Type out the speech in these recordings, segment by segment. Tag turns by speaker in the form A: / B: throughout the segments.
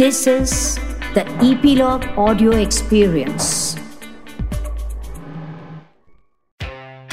A: This is the Epilogue Audio Experience.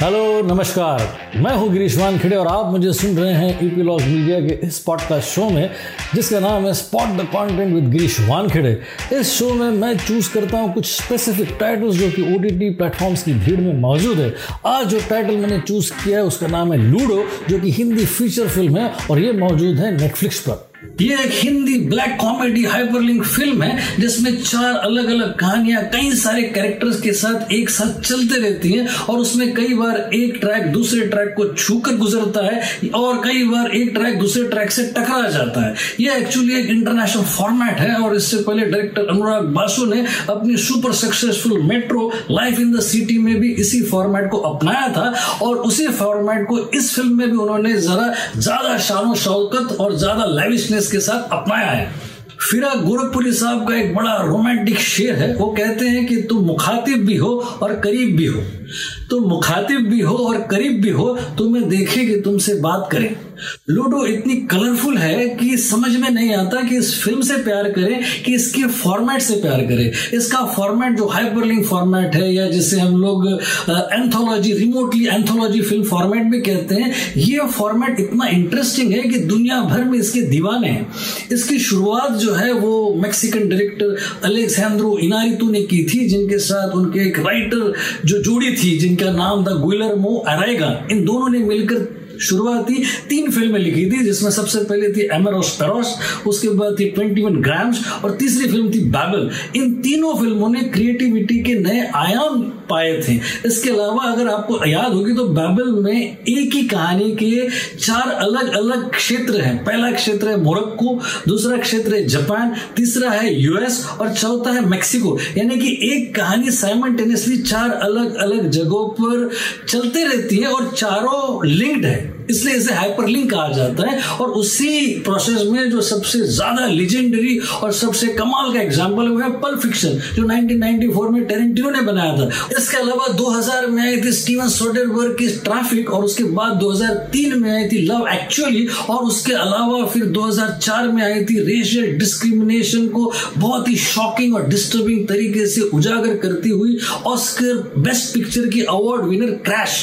B: Hello नमस्कार। मैं हूँ गिरीश वानखेड़े और आप मुझे सुन रहे हैं ईपीलॉग मीडिया के इस पॉडकास्ट शो में, जिसका नाम है spot the content with Girish Wankhede. इस शो में मैं चूज़ करता हूँ कुछ स्पेसिफिक टाइटल्स जो कि ओ टी प्लेटफॉर्म्स की भीड़ में मौजूद है। आज जो टाइटल मैंने चूज़ किया है, उसका नाम है लूडो जो कि हिंदी फीचर फ़िल्म है और ये मौजूद है नेटफ्लिक्स पर। ये एक Hindi black comedy hyperlink film है, जिसमें चार अलग अलग कहानियाँ कई सारे कैरेक्टर्स के साथ एक साथ चलते रहती हैं और उसमें कई बार एक ट्रैक दूसरे ट्रैक को छूकर गुजरता है और कई बार एक ट्रैक दूसरे ट्रैक से टकरा जाता है। यह एक्चुअली एक इंटरनेशनल फॉर्मेट है और इससे पहले डायरेक्टर अनुराग बासु ने अपनी super successful metro life in the city में भी इसी फॉर्मेट को अपनाया था और उसी फॉर्मेट को इस फ़िल्म में भी उन्होंने जरा ज़्यादा शानो शौकत और ज़्यादा लाइविशनेस के साथ अपनाया है। फिरा गोरखपुरी साहब का एक बड़ा रोमांटिक शेर है। वो कहते हैं कि तुम मुखातिब भी हो और करीब भी हो। तुम मुखातिब भी हो और करीब भी हो तुम्हें देखे कि तुमसे बात करें। लूडो इतनी कलरफुल है कि समझ में नहीं आता कि इस फ़िल्म से प्यार करें, कि इसके फॉर्मेट से प्यार करें। इसका फॉर्मेट जो हाइपरलिंक फॉर्मेट है या जिसे हम लोग anthology remotely anthology film format भी कहते हैं, ये फॉर्मेट इतना इंटरेस्टिंग है कि दुनिया भर में इसके दीवाने हैं। इसकी शुरुआत जो है वो मैक्सिकन डायरेक्टर अलेक्सेंद्रो इनारितु ने की थी, जिनके साथ उनके एक राइटर जो जोड़ी थी जिनका नाम था गुलर मो अराइगा इन दोनों ने मिलकर शुरुआती तीन फ़िल्में लिखी थी, जिसमें सबसे पहले थी एमरोस पेरोस उसके बाद थी ट्वेंटी वन ग्राम्स और तीसरी फ़िल्म थी बैबल इन तीनों फ़िल्मों ने क्रिएटिविटी के नए आयाम पाए थे। इसके अलावा अगर आपको याद होगी तो बैबल में एक ही कहानी के चार अलग अलग क्षेत्र हैं। पहला क्षेत्र है मोरक्को दूसरा क्षेत्र है जापान तीसरा है यूएस और चौथा है मेक्सिको यानी कि एक कहानी साइमल्टेनियसली चार अलग अलग जगहों पर चलते रहती है, और चारों लिंक्ड है। इसलिए इसे हाइपरलिंक कहा जाता है और उसी प्रोसेस में जो सबसे ज़्यादा लिजेंडरी और सबसे कमाल का एग्ज़ाम्पल वो है पल फिक्शन जो 1994 में टेरेंटिनो ने बनाया था। इसके अलावा 2000 में आई थी स्टीवन सोडरबर्ग की ट्रैफ़िक और उसके बाद 2003 में आई थी लव एक्चुअली और उसके अलावा फिर 2004 में आई थी रेशियल डिस्क्रिमिनेशन को बहुत ही शॉकिंग और डिस्टर्बिंग तरीके से उजागर करती हुई ऑस्कर बेस्ट पिक्चर की अवार्ड विनर क्रैश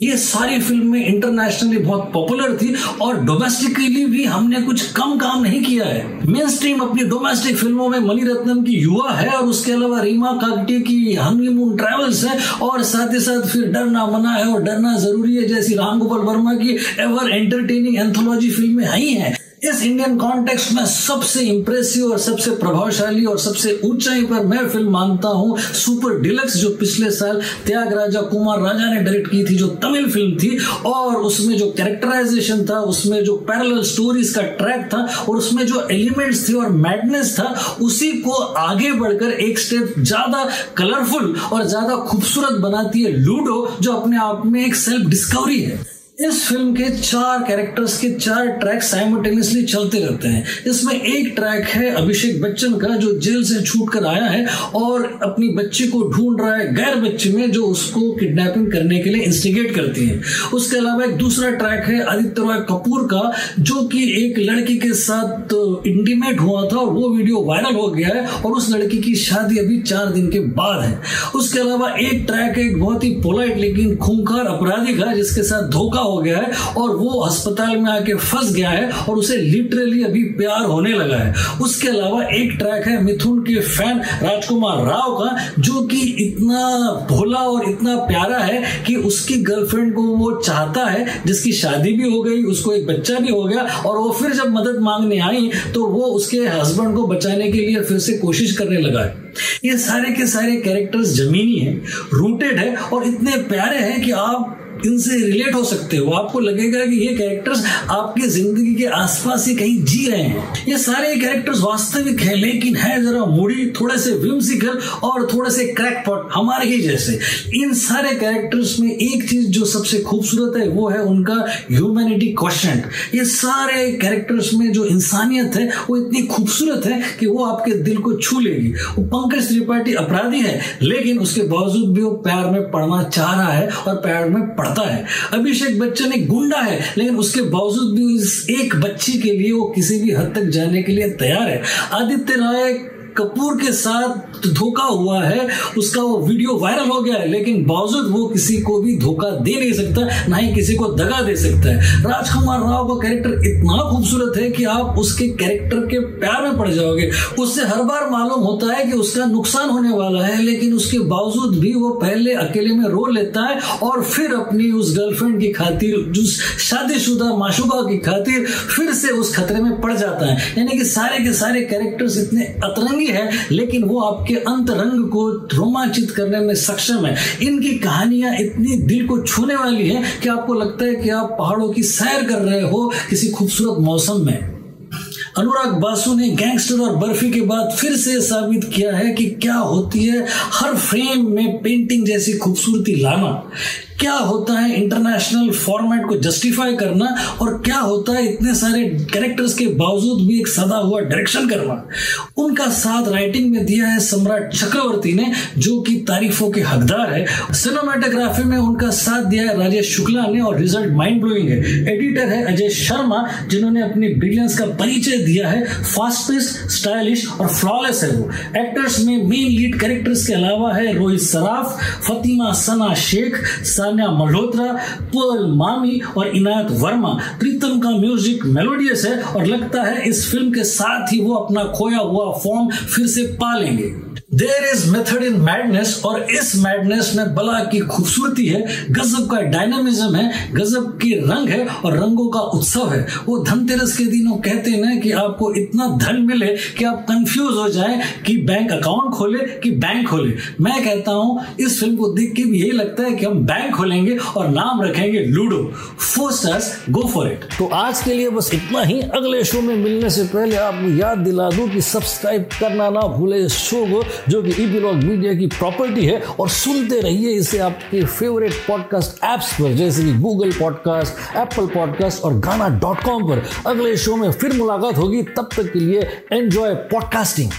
B: ये सारी फ़िल्में इंटरनेशनली बहुत पॉपुलर थी और डोमेस्टिकली भी हमने कुछ कम काम नहीं किया है। मेन स्ट्रीम अपनी डोमेस्टिक फ़िल्मों में मणिरत्नम की युवा है और उसके अलावा रीमा कागटी की हनीमून ट्रेवल्स है और साथ ही साथ फिर डरना मना है और डरना ज़रूरी है जैसी राम गोपाल वर्मा की एवर एंटरटेनिंग एंथोलॉजी फ़िल्में आई हैं। इस इंडियन कॉन्टेक्स्ट में सबसे इंप्रेसिव और सबसे प्रभावशाली और सबसे ऊंचाई पर मैं फ़िल्म मानता हूँ सुपर डिलक्स जो पिछले साल त्याग राजा कुमार राजा ने डायरेक्ट की थी, जो तमिल फ़िल्म थी, और उसमें जो कैरेक्टराइजेशन था, उसमें जो पैरेलल स्टोरीज का ट्रैक था, और उसमें जो एलिमेंट्स थे और मैडनेस था, उसी को आगे बढ़कर एक स्टेप ज़्यादा कलरफुल और ज़्यादा खूबसूरत बनाती है लूडो जो अपने आप में एक सेल्फ डिस्कवरी है। इस फ़िल्म के चार कैरेक्टर्स के चार ट्रैक साइमल्टेनियसली चलते रहते हैं। इसमें एक ट्रैक है अभिषेक बच्चन का, जो जेल से छूट कर आया है और अपनी बच्ची को ढूंढ रहा है गैर बच्ची में, जो उसको किडनैपिंग करने के लिए इंस्टिगेट करती है। उसके अलावा एक दूसरा ट्रैक है आदित्य रॉय कपूर का, जो कि एक लड़की के साथ इंटीमेट हुआ था और वो वीडियो वायरल हो गया है और उस लड़की की शादी अभी चार दिन के बाद है। उसके अलावा एक ट्रैक एक बहुत ही पोलाइट लेकिन खूंखार अपराधी का, जिसके साथ धोखा हो गया है और वो अस्पताल में आके फंस गया है और उसे लिटरली अभी प्यार होने लगा है। उसके अलावा एक ट्रैक है मिथुन के फ़ैन राजकुमार राव का, जो कि इतना भोला और इतना प्यारा है कि उसकी गर्लफ्रेंड को वो चाहता है, जिसकी शादी भी हो गई, उसको एक बच्चा भी हो गया और वो फिर जब मदद मांगने आई तो वो उसके हस्बैंड को बचाने के लिए फिर से कोशिश करने लगा है। ये सारे के सारे कैरेक्टर्स जमीनी हैं रूटेड है और इतने प्यारे हैं कि आप इनसे रिलेट हो सकते हो, आपको लगेगा कि ये कैरेक्टर्स आपकी ज़िंदगी के आसपास ही कहीं जी रहे हैं। ये सारे कैरेक्टर्स वास्तविक है, लेकिन है जरा मुड़ी, थोड़े से विम्सिकल और थोड़े से क्रैकपॉट हमारे ही जैसे। इन सारे कैरेक्टर्स में एक चीज़ जो सबसे खूबसूरत है, वो है उनका ह्यूमैनिटी क्वेश्चन ये सारे कैरेक्टर्स में जो इंसानियत है, वो इतनी खूबसूरत है कि वो आपके दिल को छू लेगी। वो पंकज त्रिपाठी अपराधी है, लेकिन उसके बावजूद भी वो प्यार में पढ़ना चाह रहा है और प्यार में पढ़ पढ़ता है। अभिषेक बच्चन एक गुंडा है, लेकिन उसके बावजूद भी इस एक बच्ची के लिए वो किसी भी हद तक जाने के लिए तैयार है। आदित्य राय कपूर के साथ धोखा हुआ है, उसका वो वीडियो वायरल हो गया है, लेकिन बावजूद वो किसी को भी धोखा दे नहीं सकता, ना ही किसी को दगा दे सकता है। राजकुमार राव का कैरेक्टर इतना खूबसूरत है कि आप उसके कैरेक्टर के प्यार में पड़ जाओगे। उससे हर बार मालूम होता है कि उसका नुकसान होने वाला है, लेकिन उसके बावजूद भी वो पहले अकेले में रो लेता है और फिर अपनी उस गर्लफ्रेंड की खातिर, उस शादीशुदा माशुका की खातिर फिर से उस खतरे में पड़ जाता है। यानी कि सारे के सारे कैरेक्टर्स इतने अतरंगी है, लेकिन वो आपके अंतरंग को रोमांचित करने में सक्षम है। इनकी कहानियाँ इतनी दिल को छूने वाली है कि आपको लगता है कि आप पहाड़ों की सैर कर रहे हो किसी खूबसूरत मौसम में। अनुराग बासु ने गैंगस्टर और बर्फ़ी के बाद फिर से साबित किया है कि क्या होती है हर फ्रेम में पेंटिंग जैसी खूबसूरती लाना। क्या होता है इंटरनेशनल फॉर्मेट को जस्टिफाई करना और क्या होता है इतने सारे कैरेक्टर्स के बावजूद भी एक सदा हुआ डायरेक्शन करना? उनका साथ राइटिंग में दिया है सम्राट चक्रवर्ती ने, जो कि तारीफों के हकदार है। सिनेमाटोग्राफी में उनका साथ दिया है राजेश शुक्ला ने और रिज़ल्ट माइंड ब्लोइंग है। एडिटर है अजय शर्मा, जिन्होंने अपनी ब्रिलियंस का परिचय दिया है। फास्ट स्टाइलिश और फ्लॉलेस है वो। एक्टर्स में मेन लीड कैरेक्टर्स के अलावा है रोहित सराफ, फतिमा सना शेख तान्या मल्होत्रा पर्ल मामी और इनायत वर्मा प्रीतम का म्यूज़िक मेलोडियस है और लगता है इस फ़िल्म के साथ ही वो अपना खोया हुआ फॉर्म फिर से पा लेंगे there is method in madness और इस मैडनेस में बला की खूबसूरती है, गजब का डायनामिज्म है, गजब के रंग है और रंगों का उत्सव है। वो धनतेरस के दिनों कहते हैं कि आपको इतना धन मिले कि आप कंफ्यूज हो जाए कि बैंक अकाउंट खोले, कि बैंक खोले। मैं कहता हूँ, इस फ़िल्म को देख के भी यही लगता है कि हम बैंक खोलेंगे और नाम रखेंगे Ludo four stars go for it तो आज के लिए बस इतना ही। अगले शो में मिलने से पहले आपको याद दिला दूँ कि सब्सक्राइब करना ना भूले। इस शो को जो कि ई ब्लॉग मीडिया की प्रॉपर्टी है और सुनते रहिए इसे आपके फेवरेट पॉडकास्ट ऐप्स पर, जैसे कि गूगल पॉडकास्ट एप्पल पॉडकास्ट और गाना डॉट कॉम पर। अगले शो में फिर मुलाकात होगी, तब तक के लिए एंजॉय पॉडकास्टिंग